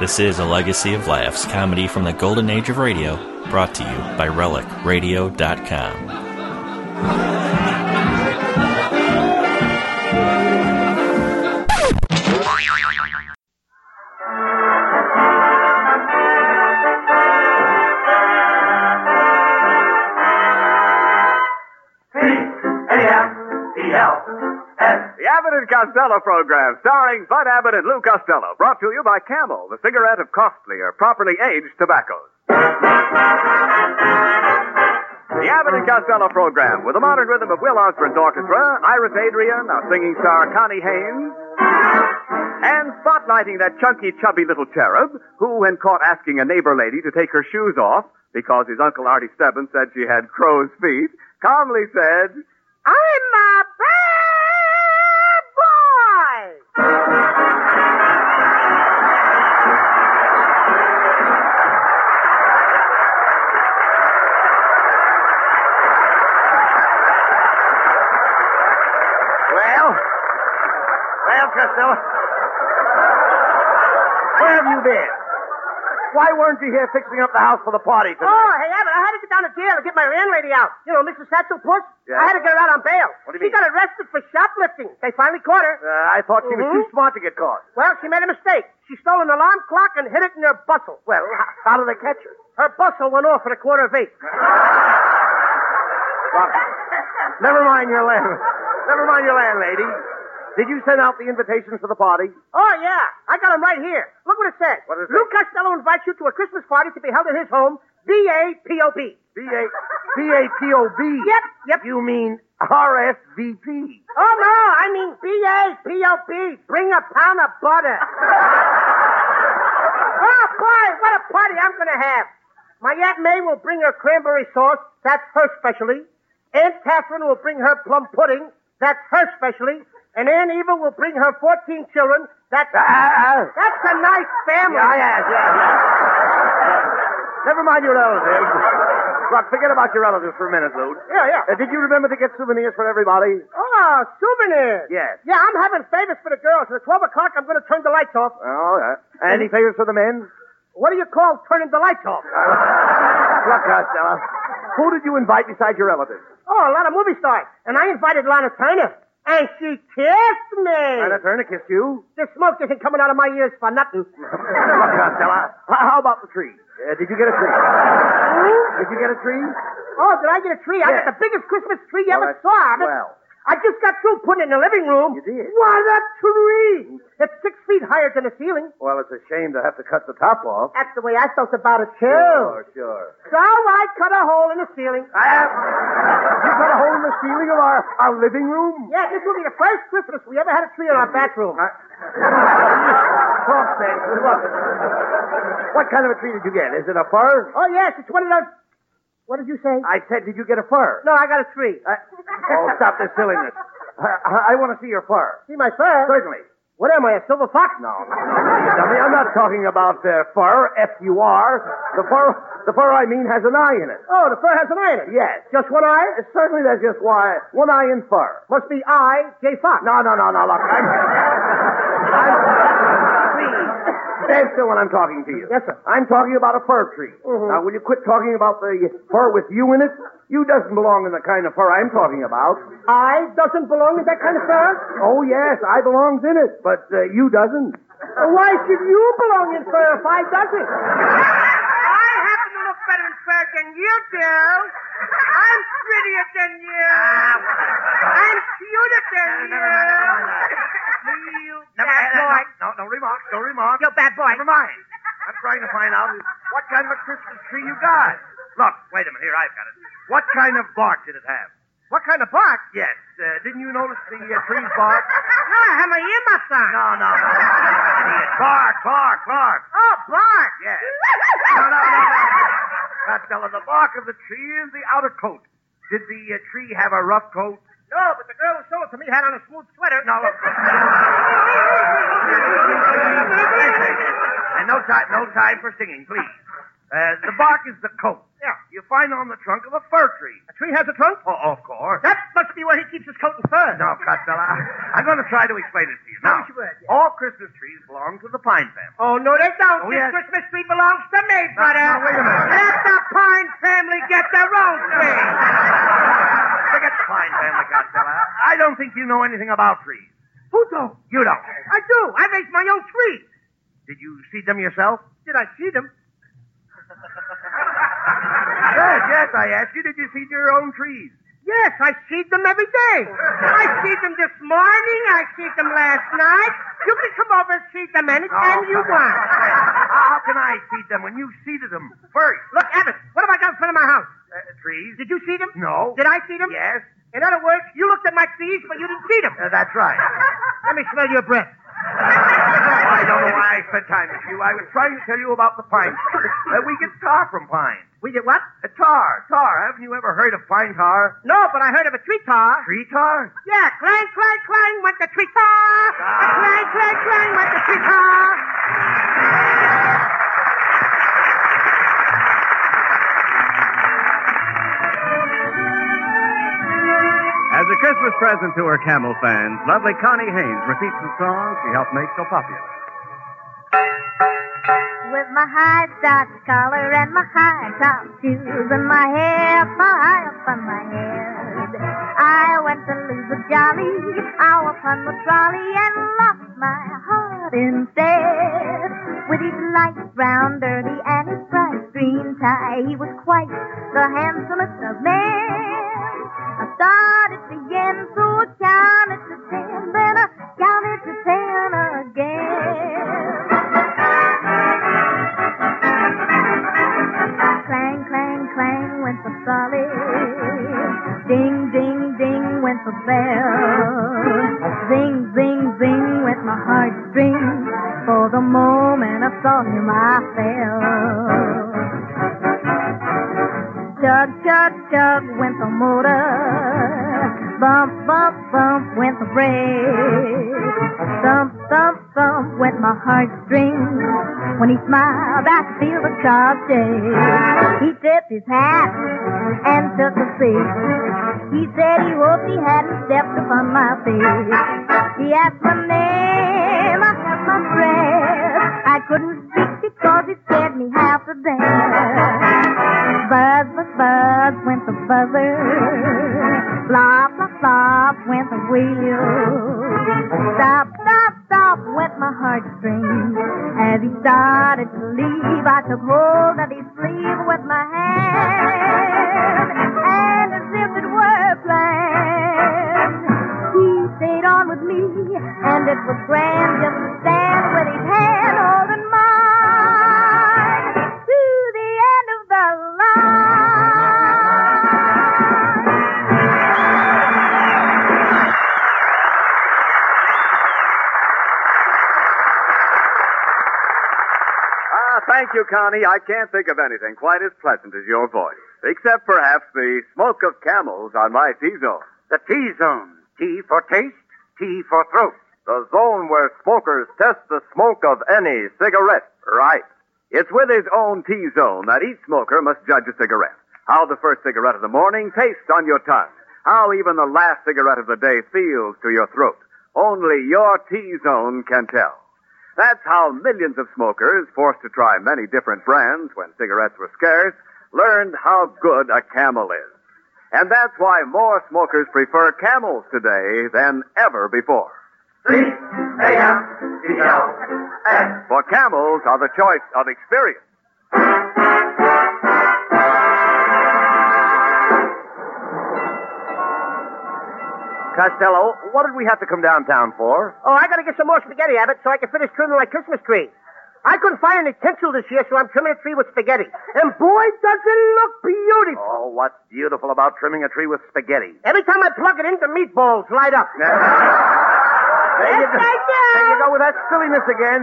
This is a legacy of laughs, comedy from the golden age of radio, brought to you by RelicRadio.com. Costello program, starring Bud Abbott and Lou Costello, brought to you by Camel, the cigarette of costly or properly aged tobaccos. The Abbott and Costello program, with the modern rhythm of Will Osborne's orchestra, Iris Adrian, our singing star Connie Haynes, and spotlighting that chunky, chubby little cherub who, when caught asking a neighbor lady to take her shoes off because his uncle Artie Stebbins said she had crow's feet, calmly said, I'm Costello, where have you been? Why weren't you here fixing up the house for the party tonight? Oh, hey, Abbott, I had to get down to jail to get my landlady out. You know, Mrs. Satchel Puss? Yeah. I had to get her out on bail. What do you she mean? got arrested for shoplifting. They finally caught her. Uh, I thought she was Mhm. too smart to get caught. Well, she made a mistake. She stole an alarm clock and hid it in her bustle. Well, how did they catch her? Her bustle went off at a quarter of eight. Never mind your land. Never mind your landlady. Did you send out the invitations for the party? Oh, yeah. I got them right here. Look what it says. What does it Lou? Costello invites you to a Christmas party to be held at his home, B-A-P-O-B. B A B A P O B. Yep, yep. You mean R S V P? Oh, no, I mean B-A-P-O-B. Bring a pound of butter. oh, boy, what a party I'm going to have. My Aunt May will bring her cranberry sauce. That's her specialty. Aunt Catherine will bring her plum pudding. That's her specialty. And Aunt Eva will bring her 14 children. That's, Ah, that's a nice family. Yeah, yeah, yeah, yeah. Never mind your relatives. Look, forget about your relatives for a minute, Lou. Yeah, yeah. Uh, did you remember to get souvenirs for everybody? Oh, souvenirs. Yes. Yeah, I'm having favors for the girls. At 12 o'clock, I'm going to turn the lights off. Oh, yeah. Any favors for the men? What do you call turning the lights off? Look, Costello, who did you invite besides your relatives? Oh, a lot of movie stars. And I invited Lana Turner. And she kissed me. Lana Turner kiss you. The smoke isn't coming out of my ears for nothing. Look, Costello, how about the tree? Uh, did you get a tree? Did you get a tree? Oh, did I get a tree? I got the biggest Christmas tree you Well, ever saw. I, swell. I just got through putting it in the living room. You did? What a tree! It's six feet higher than the ceiling. Well, it's a shame to have to cut the top off. That's the way I felt about it, too. Sure, sure. So I cut a hole in the ceiling. I have. You cut a hole in the ceiling of our, our living room? Yeah, this will be the first Christmas we ever had a tree in our bathroom. Talk sense. Look. What kind of a tree did you get? Is it a fir? Oh, yes, it's one of those. What did you say? I said, did you get a fur? No, I got a tree. I... Oh, stop this silliness. I, I want to see your fur. See my fur? Certainly. What am I, a silver fox? No, no, no, dummy. I'm not talking about uh, fur, F-U-R. The fur, the fur I mean has an eye in it. Oh, the fur has an eye in it. Yes. Just one eye? Uh, Certainly there's just one, one eye in fur. Must be I, J. Fox. No, no, no, no, look. I'm... I'm... Stand still when I'm talking to you. Yes, sir. I'm talking about a fir tree. Mhm. Now, will you quit talking about the fur with you in it? You doesn't belong in the kind of fur I'm talking about. I doesn't belong in that kind of fur? Oh, yes, I belongs in it, but uh, you doesn't. Why should you belong in fur if I doesn't? I happen to look fur than you do. I'm prettier than you. I'm cuter than you. You bad boy. No, no remarks, no remarks. You bad boy. Never mind. I'm trying to find out what kind of a Christmas tree you got. Look, wait a minute. Here, I've got it. What kind of bark did it have? What kind of bark? Yes. Uh, didn't you notice the uh, tree's bark? No, I have my earmuffs on. No, no, no. Idiot. Bark, bark, bark. Oh, bark. Yes. No, no, no, no. Costello, the bark of the tree is the outer coat. Did the uh, tree have a rough coat? No, but the girl who sold it to me had on a smooth sweater. No, look. and no time, no time for singing, please. Uh, the bark is the coat. Yeah. You find on the trunk of a fir tree. A tree has a trunk? Oh, of course. That must be where he keeps his coat and fur. No, Costello, I'm going to try to explain it to you. Now, you would, all Christmas trees belong to the pine family. Oh, no, they don't. Oh, this yes. Christmas tree belongs to me, brother. no, wait a minute. Let the Pine family get their own tree. Forget the pine family, Costello. I don't think you know anything about trees. Who don't? You don't. I do. I raise my own trees. Did you see them yourself? Did I see them? Yes, yes, I asked you, did you see your own trees? Yes, I seed them every day. I seed them this morning. I seed them last night. You can come over and seed them anytime you want. How can I seed them when you seeded them first? Look, Abbott, what have I got in front of my house? Uh, trees? Did you see them? No. Did I see them? Yes. In other words, you looked at my trees, but you didn't see them. Uh, that's right. Let me smell your breath. I don't know why I spent time with you. I was trying to tell you about the pine. Uh, we get tar from pine. We did what? A tar, tar. Haven't you ever heard of pine tar? No, but I heard of a tree tar. Tree tar? Yeah, clang, clang, clang went the tree tar. Ah. Clang, clang, clang went the tree tar. As a Christmas present to her camel fans, lovely Connie Haynes repeats the song she helped make so popular. With my high starch collar and my high top shoes and my hair up high up on my head, I went to lose a jolly hour upon the trolley and lost my heart instead. With his light brown dirty and his bright green tie, he was quite the handsomest of men. I started to yen, so I saw him, I fell. Chug, chug, chug went the motor. Bump, bump, bump went the brake. Thump, thump, thump went my heartstrings. When he smiled, I could feel the car shake. He tipped his hat and took a seat. He said he hoped he hadn't stepped upon my feet. He asked my name, I held my breath. I couldn't speak because it scared me half to death. Buzz, buzz, buzz went the buzzer. Flop, flop, flop went the wheel. Stop, stop, stop went my heartstrings. As he started to leave, I took hold of his sleeve with my hand. Thank you, Connie. I can't think of anything quite as pleasant as your voice. Except perhaps the smoke of camels on my T-zone. The T-zone. T for taste, T for throat. The zone where smokers test the smoke of any cigarette. Right. It's with his own T-zone that each smoker must judge a cigarette. How the first cigarette of the morning tastes on your tongue. How even the last cigarette of the day feels to your throat. Only your T-zone can tell. That's how millions of smokers, forced to try many different brands when cigarettes were scarce, learned how good a camel is. And that's why more smokers prefer camels today than ever before. For camels are the choice of experience. Costello, what did we have to come downtown for? Oh, I gotta get some more spaghetti, Abbott, so I can finish trimming my Christmas tree. I couldn't find any tinsel this year, so I'm trimming a tree with spaghetti. And boy, does it look beautiful. Oh, what's beautiful about trimming a tree with spaghetti? Every time I plug it in, the meatballs light up. There you go. I. There you go with that silliness again.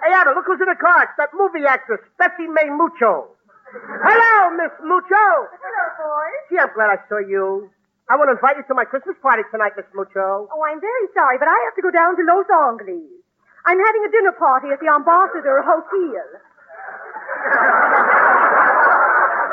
Hey, Abbott, look who's in the car. It's that movie actress, Bessie May Mucho. Hello, Miss Mucho. Hello, boys. Gee, I'm glad I saw you. I want to invite you to my Christmas party tonight, Miss Mucho. Oh, I'm very sorry, but I have to go down to Los Angeles. I'm having a dinner party at the Ambassador Hotel.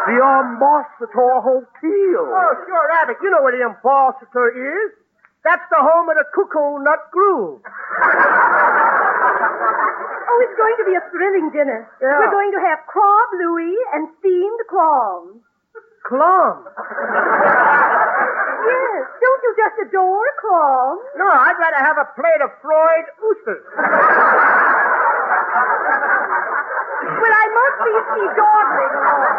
The Ambassador Hotel. Oh, sure, Abbott. You know where the ambassador is. That's the home of the cuckoo nut groove. Oh, it's going to be a thrilling dinner. Yeah. We're going to have crab louis and steamed clams. Clams? Yes. Don't you just adore clams? No, I'd rather have a plate of fried oysters. Well, I must be ski-dawdling along.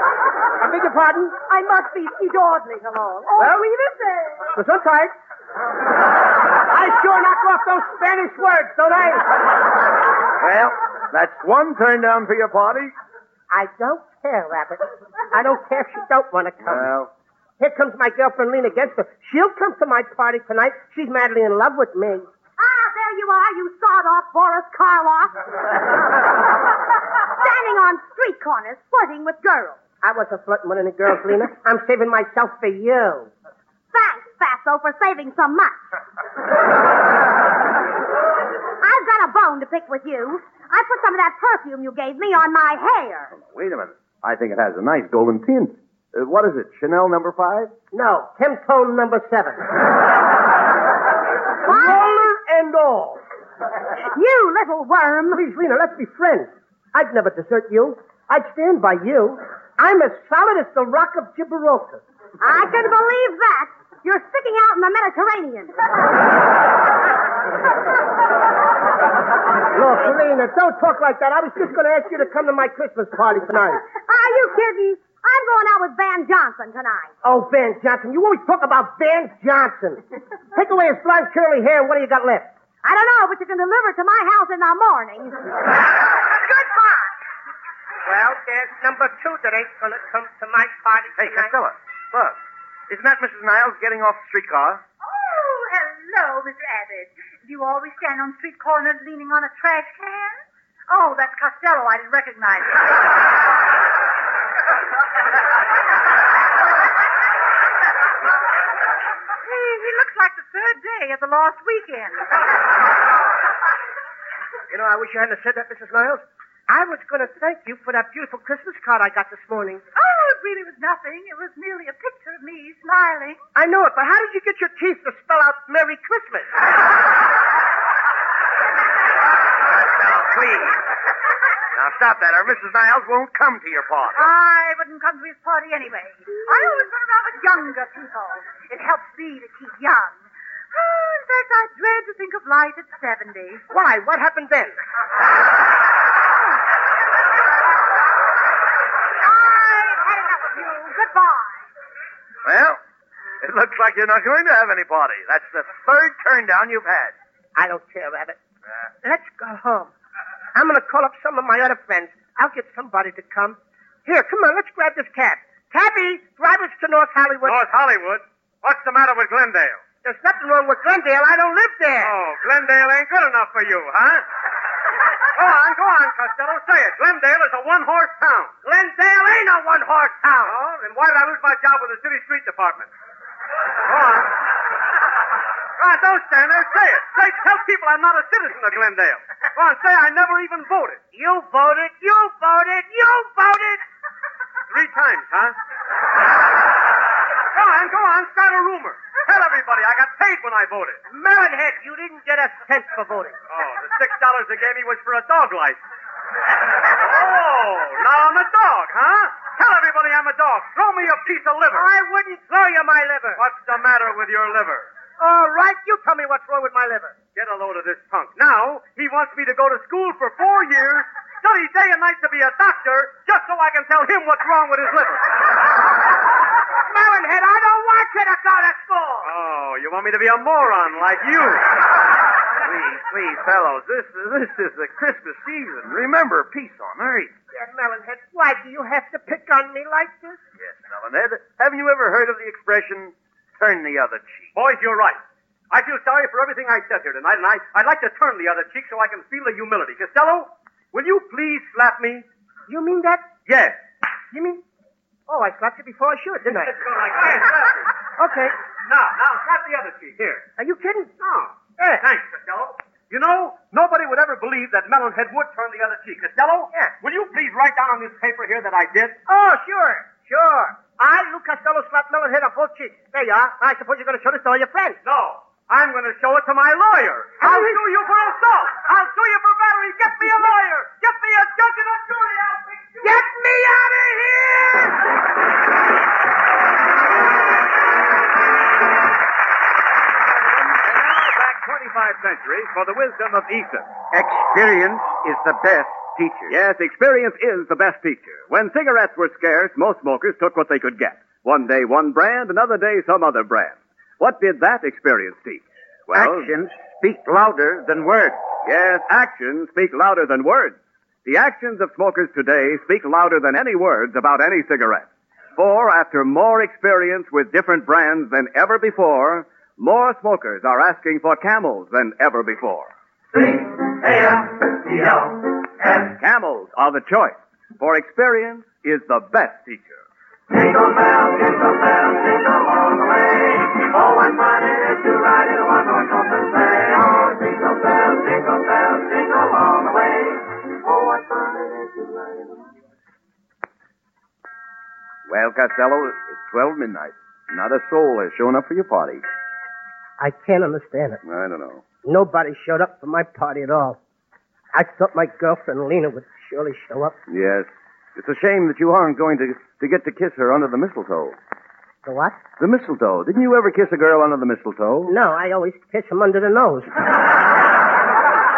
I beg your pardon? I must be ski-dawdling along. Oh, Well- we the same. So sometimes. I sure knock off those Spanish words, don't I? Well, that's one turn down for your party. I don't care, Abbott. I don't care if she don't want to come. Well, Here comes my girlfriend Lena Genster. She'll come to my party tonight. She's madly in love with me. Ah, there you are, you sawed-off Boris Karloff. Standing on street corners, flirting with girls. I wasn't flirting with any girls, Lena. I'm saving myself for you. Thanks, Fatso, for saving so much. I've got a bone to pick with you. I put some of that perfume you gave me on my hair. wait a minute. I think it has a nice golden tint. Uh, what is it? Chanel number five? No, Temtone number seven. Roller and all. You little worm. Please, Lena, let's be friends. I'd never desert you. I'd stand by you. I'm as solid as the rock of Gibraltar. I can believe that. You're sticking out in the Mediterranean. Look, Lena, don't talk like that. I was just going to ask you to come to my Christmas party tonight. Are you kidding? I'm going out with Van Johnson tonight. Oh, Van Johnson. You always talk about Van Johnson. Take away his blonde curly hair, and what do you got left? I don't know, but you can deliver it to my house in the morning. Goodbye. Well, there's number two that ain't going to come to my party Hey, tonight. Costello, look. Isn't that Mrs. Niles getting off the streetcar? Oh, hello, Mr. Abbott. Do you always stand on street corners leaning on a trash can? Oh, that's Costello. I didn't recognize him. he, he looks like the third day of the last weekend. You know, I wish you hadn't said that, Mrs. Niles. I was going to thank you for that beautiful Christmas card I got this morning. Oh, really was nothing. It was merely a picture of me smiling. I know it, but how did you get your teeth to spell out Merry Christmas? Costello, please. Now stop that, or Mrs. Niles won't come to your party. I wouldn't come to his party anyway. I always run around with younger people. It helps me to keep young. Oh, in fact, I dread to think of life at 70. Why? What happened then? I've had enough of you. Goodbye. Well, it looks like you're not going to have any party. That's the third turn down you've had. I don't care, Abbott. Uh. Let's go home. I'm going to call up some of my other friends. I'll get somebody to come. Here, come on, let's grab this cab. Cabby, drive us to North Hollywood. North Hollywood? What's the matter with Glendale? There's nothing wrong with Glendale. I don't live there. Oh, Glendale ain't good enough for you, huh? Go on, go on, Costello. Say it. Glendale is a one-horse town. Glendale ain't a one-horse town. Oh, then why did I lose my job with the city street department? Go on. Go on, don't stand there. Say it. Say, tell people I'm not a citizen of Glendale. Go on, say I never even voted. You voted. You voted. You voted. Three times, huh? Go on, go on. Start a rumor. Tell everybody I got paid when I voted. Melonhead, you didn't get a cent for voting. Oh, the six dollars they gave me was for a dog license. Oh, now I'm a dog, huh? Tell everybody I'm a dog. Throw me a piece of liver. I wouldn't throw you my liver. What's the matter with your liver? All right, you tell me what's wrong with my liver. Get a load of this punk. Now, he wants me to go to school for four years, study day and night to be a doctor, just so I can tell him what's wrong with his liver. Melonhead, I don't want you to go to school. Oh, you want me to be a moron like you? Please, please, fellows, this, this is the Christmas season. Remember, peace on earth. Yeah, Melonhead, why do you have to pick on me like this? Yes, Melonhead. Haven't you ever heard of the expression, turn the other cheek? Boys, you're right. I feel sorry for everything I said here tonight, and I, I'd like to turn the other cheek so I can feel the humility. Costello, will you please slap me? You mean that? Yes. You mean? Oh, I slapped you before I should, didn't I? Let's go like. Okay. Now, now, slap the other cheek. Here. Are you kidding? No. Hey. Thanks, Costello. You know, nobody would ever believe that Melonhead would turn the other cheek. Costello? Yeah. Will you please write down on this paper here that I did? Oh, sure, sure. I, Lou Costello, slapped Melonhead on both cheeks. There you are. I suppose you're going to show this to all your friends. No. I'm going to show it to my lawyer. I'll sue you for assault. I'll sue you for battery. Get me a lawyer. Get me a judge and a jury. I'll fix you. Get me out of here! Now back 25 centuries for the wisdom of Aesop. Experience is the best teacher. Yes, experience is the best teacher. When cigarettes were scarce, most smokers took what they could get. One day one brand, another day some other brand. What did that experience teach? Well, Actions speak louder than words. yes, actions speak louder than words. The actions of smokers today speak louder than any words about any cigarette. For after more experience with different brands than ever before, more smokers are asking for camels than ever before. Camels are the choice, for experience is the best teacher. Well, Costello, it's 12 midnight. Not a soul has shown up for your party. I can't understand it. I don't know. Nobody showed up for my party at all. I thought my girlfriend Lena would surely show up. Yes. It's a shame that you aren't going to, to get to kiss her under the mistletoe. The what? The mistletoe. Didn't you ever kiss a girl under the mistletoe? No, I always kiss them under the nose.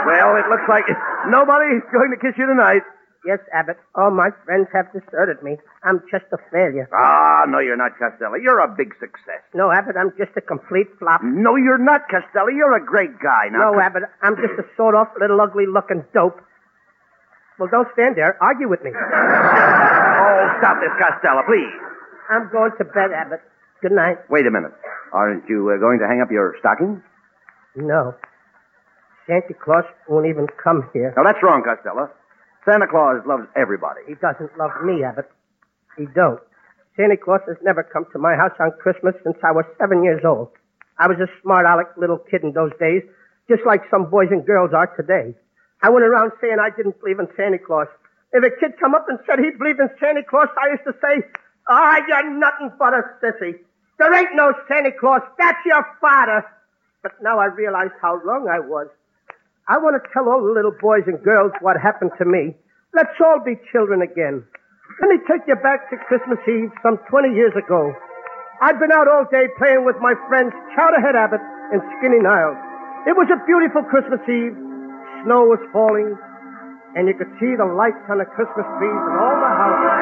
Well, it looks like nobody's going to kiss you tonight. Yes, Abbott. All my friends have deserted me. I'm just a failure. Ah, no, you're not, Costello. You're a big success. No, Abbott, I'm just a complete flop. No, you're not, Costello. You're a great guy. Now, No, Abbott, I'm just a sort off little ugly looking dope. Well, don't stand there. Argue with me. Oh, stop this, Costello, please. I'm going to bed, Abbott. Good night. Wait a minute. Aren't you uh, going to hang up your stocking? No. Santa Claus won't even come here. Now, that's wrong, Costello. Santa Claus loves everybody. He doesn't love me, Abbott. He don't. Santa Claus has never come to my house on Christmas since I was seven years old. I was a smart aleck little kid in those days, just like some boys and girls are today. I went around saying I didn't believe in Santa Claus. If a kid come up and said he believed in Santa Claus, I used to say, Ah, you're nothing but a sissy. There ain't no Santa Claus. That's your father. But now I realize how wrong I was. I want to tell all the little boys and girls what happened to me. Let's all be children again. Let me take you back to Christmas Eve some 20 years ago. I'd been out all day playing with my friends Chowderhead Abbott and Skinny Niles. It was a beautiful Christmas Eve. Snow was falling, and you could see the lights on the Christmas trees in all the houses.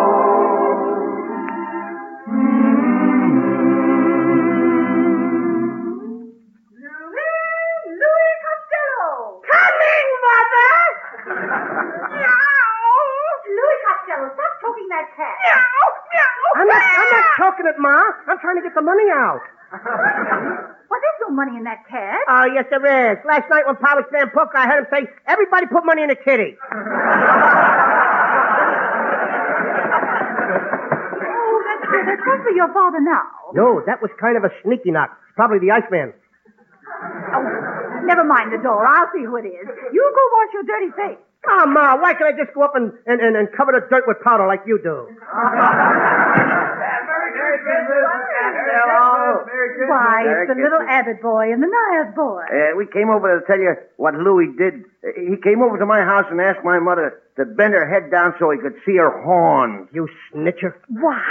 Costello, stop choking that cat. I'm not, I'm not choking it, Ma. I'm trying to get the money out. Well, there's no money in that cat. Oh, yes, there is. Last night when Pa was playing poker, I heard him say, everybody put money in the kitty. Oh, that's good. That's good for your father now. No, that was kind of a sneaky knock. It's probably the Iceman. Oh, never mind the door. I'll see who it is. You go wash your dirty face. Oh, Ma, why can't I just go up and, and, and, and cover the dirt with powder like you do? Why, it's the little Abbott boy and the Niles boy. Uh, we came over to tell you what Louis did. Uh, he came over to my house and asked my mother to bend her head down so he could see her horns. You snitcher. Why?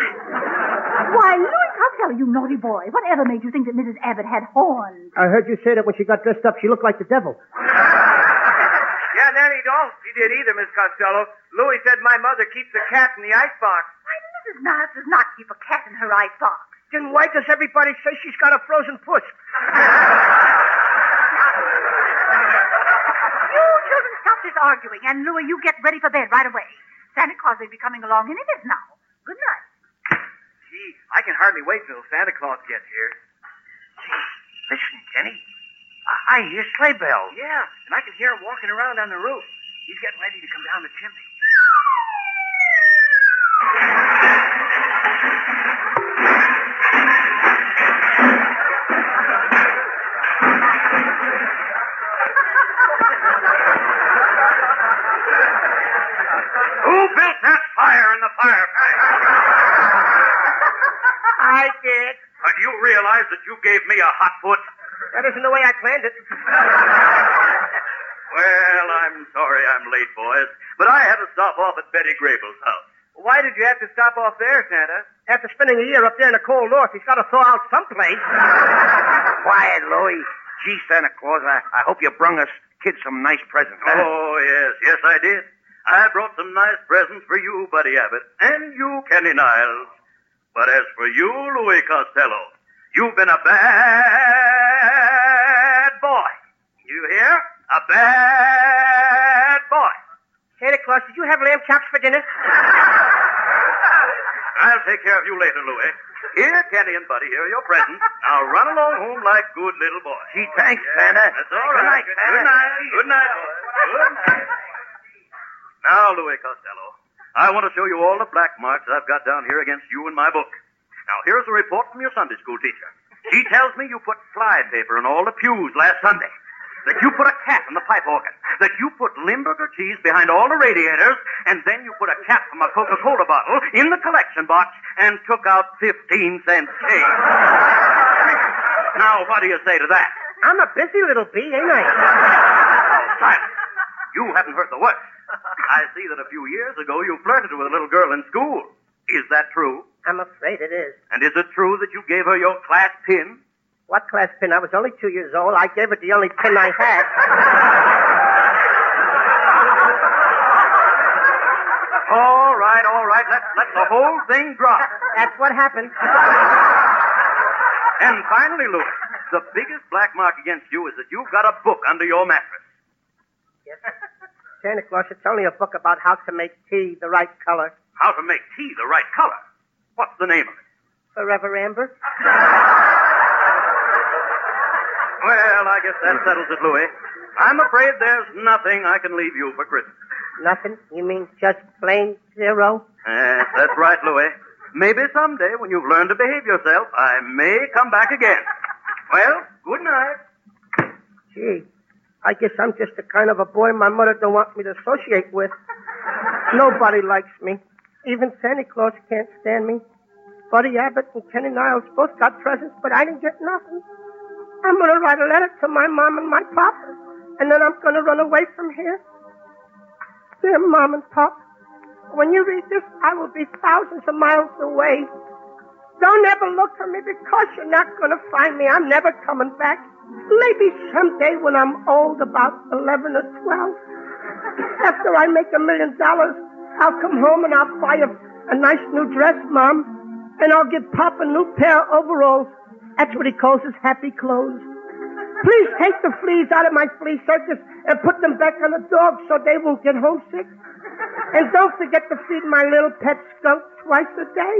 Why, Louis Costello, you naughty boy. Whatever made you think that Mrs. Abbott had horns? I heard you say that when she got dressed up, she looked like the devil. Nanny don't. She did either, Miss Costello. Louis said my mother keeps a cat in the icebox. Why, Mrs. Niles does not keep a cat in her icebox. Then why does everybody say she's got a frozen puss? You children stop this arguing, and Louis, you get ready for bed right away. Santa Claus may be coming along any minute now. Good night. Gee, I can hardly wait till Santa Claus gets here. Gee, listen, Jenny. I, hear sleigh bells. Yeah, and I can hear him walking around on the roof. He's getting ready to come down the chimney. Who built that fire in the fireplace? I did. Uh, you realize that you gave me a hot foot? That isn't the way I planned it. Well, I'm sorry I'm late, boys, but I had to stop off at Betty Grable's house. Why did you have to stop off there, Santa? After spending a year up there in the cold north, he's got to thaw out someplace. Quiet, Louie. Gee, Santa Claus, I, I hope you brung us kids some nice presents. huh? Oh, yes, yes, I did. I brought some nice presents for you, Buddy Abbott, and you, Kenny Niles. But as for you, Louis Costello, you've been a bad boy. You hear? A bad boy. Santa Claus, did you have lamb chops for dinner? I'll take care of you later, Louis. Here, Kenny and Buddy, here are your presents. Now run along home like good little boys. Gee, thanks, Santa. That's all Good right. night, Santa. Good night. Good night. Good night. Now, Louis Costello, I want to show you all the black marks I've got down here against you in my book. Now, here's a report from your Sunday school teacher. She tells me you put flypaper in all the pews last Sunday. That you put a cat in the pipe organ. That you put Limburger cheese behind all the radiators. And then you put a cap from a Coca-Cola bottle in the collection box and took out 15 cents change. now, what do you say to that? I'm a busy little bee, ain't I? Silence. You haven't heard the worst. I see that a few years ago you flirted with a little girl in school. Is that true? I'm afraid it is. And is it true that you gave her your class pin? What class pin? I was only two years old. I gave it the only pin I had. All right, all right. Let, let the whole thing drop. That's what happened. And finally, Louis, the biggest black mark against you is that you've got a book under your mattress. Yes. Santa Claus, it's only a book about how to make tea the right color. How to make tea the right color. What's the name of it? Forever Amber. Well, I guess that settles it, Louis. I'm afraid there's nothing I can leave you for Christmas. Nothing? You mean just plain zero? Eh, that's right, Louis. Maybe someday, when you've learned to behave yourself, I may come back again. Well, good night. Gee, I guess I'm just the kind of a boy my mother don't want me to associate with. Nobody likes me. Even Santa Claus can't stand me. Buddy Abbott and Kenny Niles both got presents, but I didn't get nothing. I'm gonna write a letter to my mom and my pop, and then I'm gonna run away from here. Dear Mom and Pop, when you read this, I will be thousands of miles away. Don't ever look for me because you're not gonna find me. I'm never coming back. Maybe someday when I'm old, about 11 or 12. After I make a million dollars, I'll come home and I'll buy a, a nice new dress, Mom. And I'll give Pop a new pair of overalls. That's what he calls his happy clothes. Please take the fleas out of my flea circus and put them back on the dogs so they won't get homesick. And don't forget to feed my little pet skunk twice a day.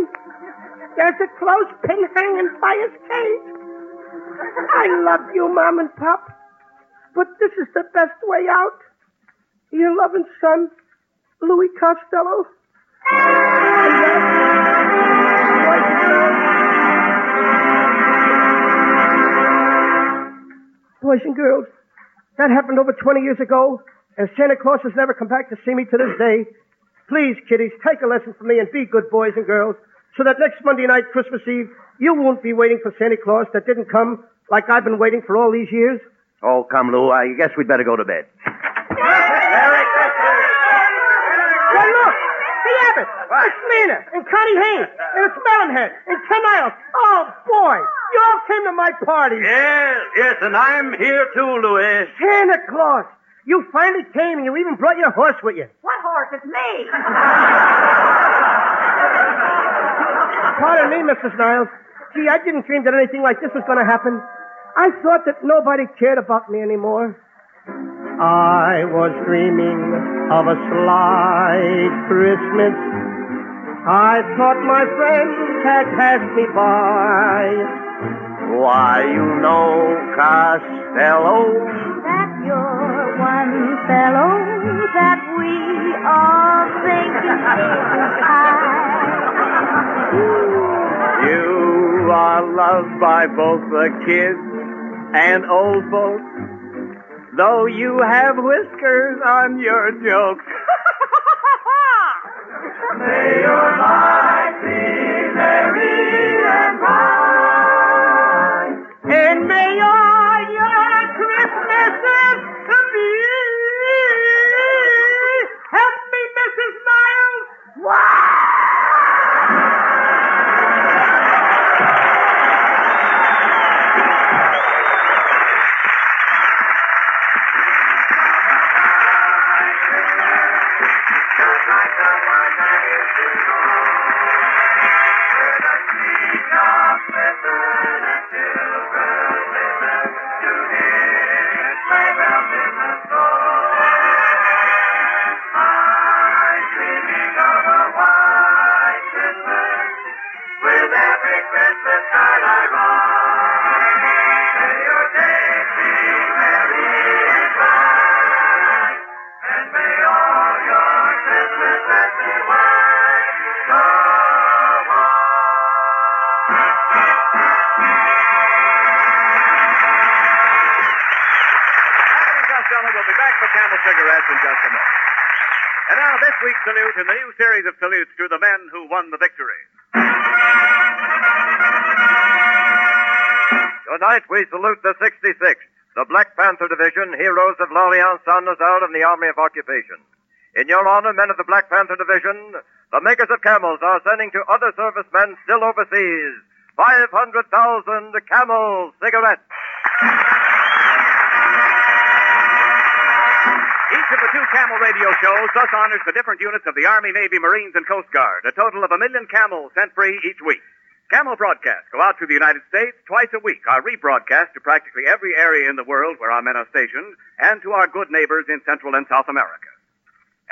There's a clothespin hanging by his cage. I love you, Mom and Pop. But this is the best way out. Your loving son, Louis Costello. Boys and girls, Boys and girls, that happened over 20 years ago, and Santa Claus has never come back to see me to this day. Please, kiddies, take a lesson from me and be good boys and girls, so that next Monday night, Christmas Eve, you won't be waiting for Santa Claus that didn't come like I've been waiting for all these years. Oh, come, Lou. I guess we'd better go to bed. Well, look! The Abbott! It's Lena and Connie Haynes and it's Melonhead and Ken Niles. Oh, boy! You all came to my party. Yes, yes, and I'm here too, Louis. Santa Claus! You finally came and you even brought your horse with you. What horse? It's me. Pardon me, Mrs. Niles. Gee, I didn't dream that anything like this was going to happen. I thought that nobody cared about me anymore. I was dreaming of a slight Christmas. I thought my friends had passed me by. Why, you know, Costello. That you're one fellow that we all think is high. You are loved by both the kids and old folks, Though you have whiskers on your jokes. May your life be merry. Week's salute in the new series of salutes to the men who won the victory. Tonight we salute the 66th, the Black Panther Division, heroes of Lorient and Saint Nazaire and the Army of Occupation. In your honor, men of the Black Panther Division, the makers of camels are sending to other servicemen still overseas 500,000 camel cigarettes. Two Camel radio shows thus honors the different units of the Army, Navy, Marines, and Coast Guard, a total of a million camels sent free each week. Camel broadcasts go out to the United States twice a week, are rebroadcast to practically every area in the world where our men are stationed, and to our good neighbors in Central and South America.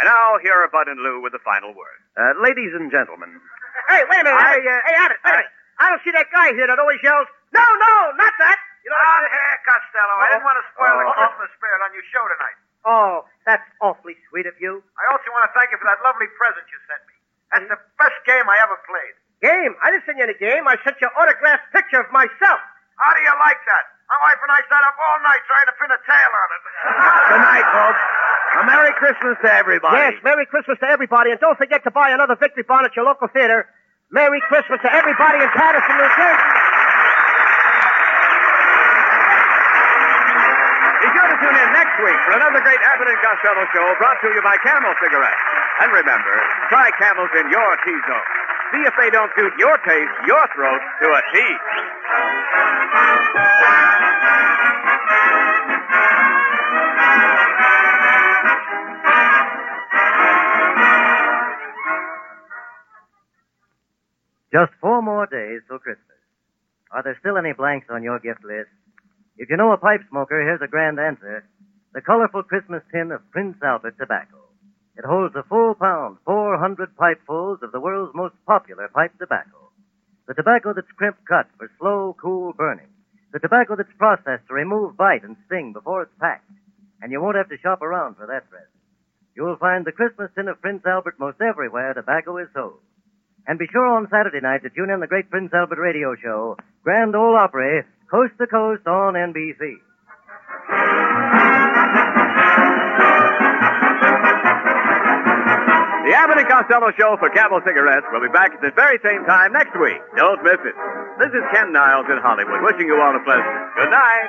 And now, here are Bud and Lou with the final word. Uh, ladies and gentlemen, Hey, wait a minute. I, uh, hey, Abbott, wait a minute. I don't see that guy here that always yells, no, no, not that. You know, Out here, Costello. I didn't want to spoil the Oh. Christmas spirit on your show tonight. Oh, that's awfully sweet of you. I also want to thank you for that lovely present you sent me. That's the best game I ever played. Game? I didn't send you any game. I sent you an autographed picture of myself. How do you like that? My wife and I sat up all night trying to pin a tail on it. Good night, folks. A Merry Christmas to everybody. Yes, Merry Christmas to everybody, and don't forget to buy another Victory Bond at your local theater. Merry Christmas to everybody in Paterson, New Jersey. Be sure to tune in next week for another great Abbott and Costello show brought to you by Camel Cigarettes. And remember, try Camels in your T-zone. See if they don't suit your taste, your throat, to a T. Just four more days till Christmas. Are there still any blanks on your gift list? If you know a pipe smoker, here's a grand answer. The colorful Christmas tin of Prince Albert tobacco. It holds a full pound, 400 pipefuls of the world's most popular pipe tobacco. The tobacco that's crimp cut for slow, cool burning. The tobacco that's processed to remove bite and sting before it's packed. And you won't have to shop around for that present. You'll find the Christmas tin of Prince Albert most everywhere tobacco is sold. And be sure on Saturday night to tune in the great Prince Albert radio show, Grand Ole Opry, coast to coast on NBC. The Abbott and Costello show for Camel Cigarettes will be back at the very same time next week. Don't miss it. This is Ken Niles in Hollywood, wishing you all a pleasant good night.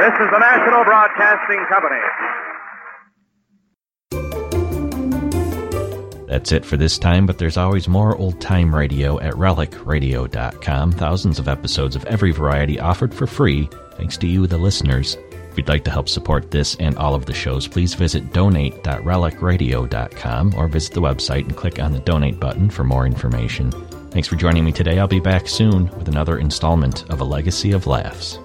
This is the National Broadcasting Company. That's it for this time, but there's always more old time radio at relicradio.com. Thousands of episodes of every variety offered for free, thanks to you, the listeners. If you'd like to help support this and all of the shows, please visit donate.relicradio.com or visit the website and click on the donate button for more information. Thanks for joining me today. I'll be back soon with another installment of A Legacy of Laughs.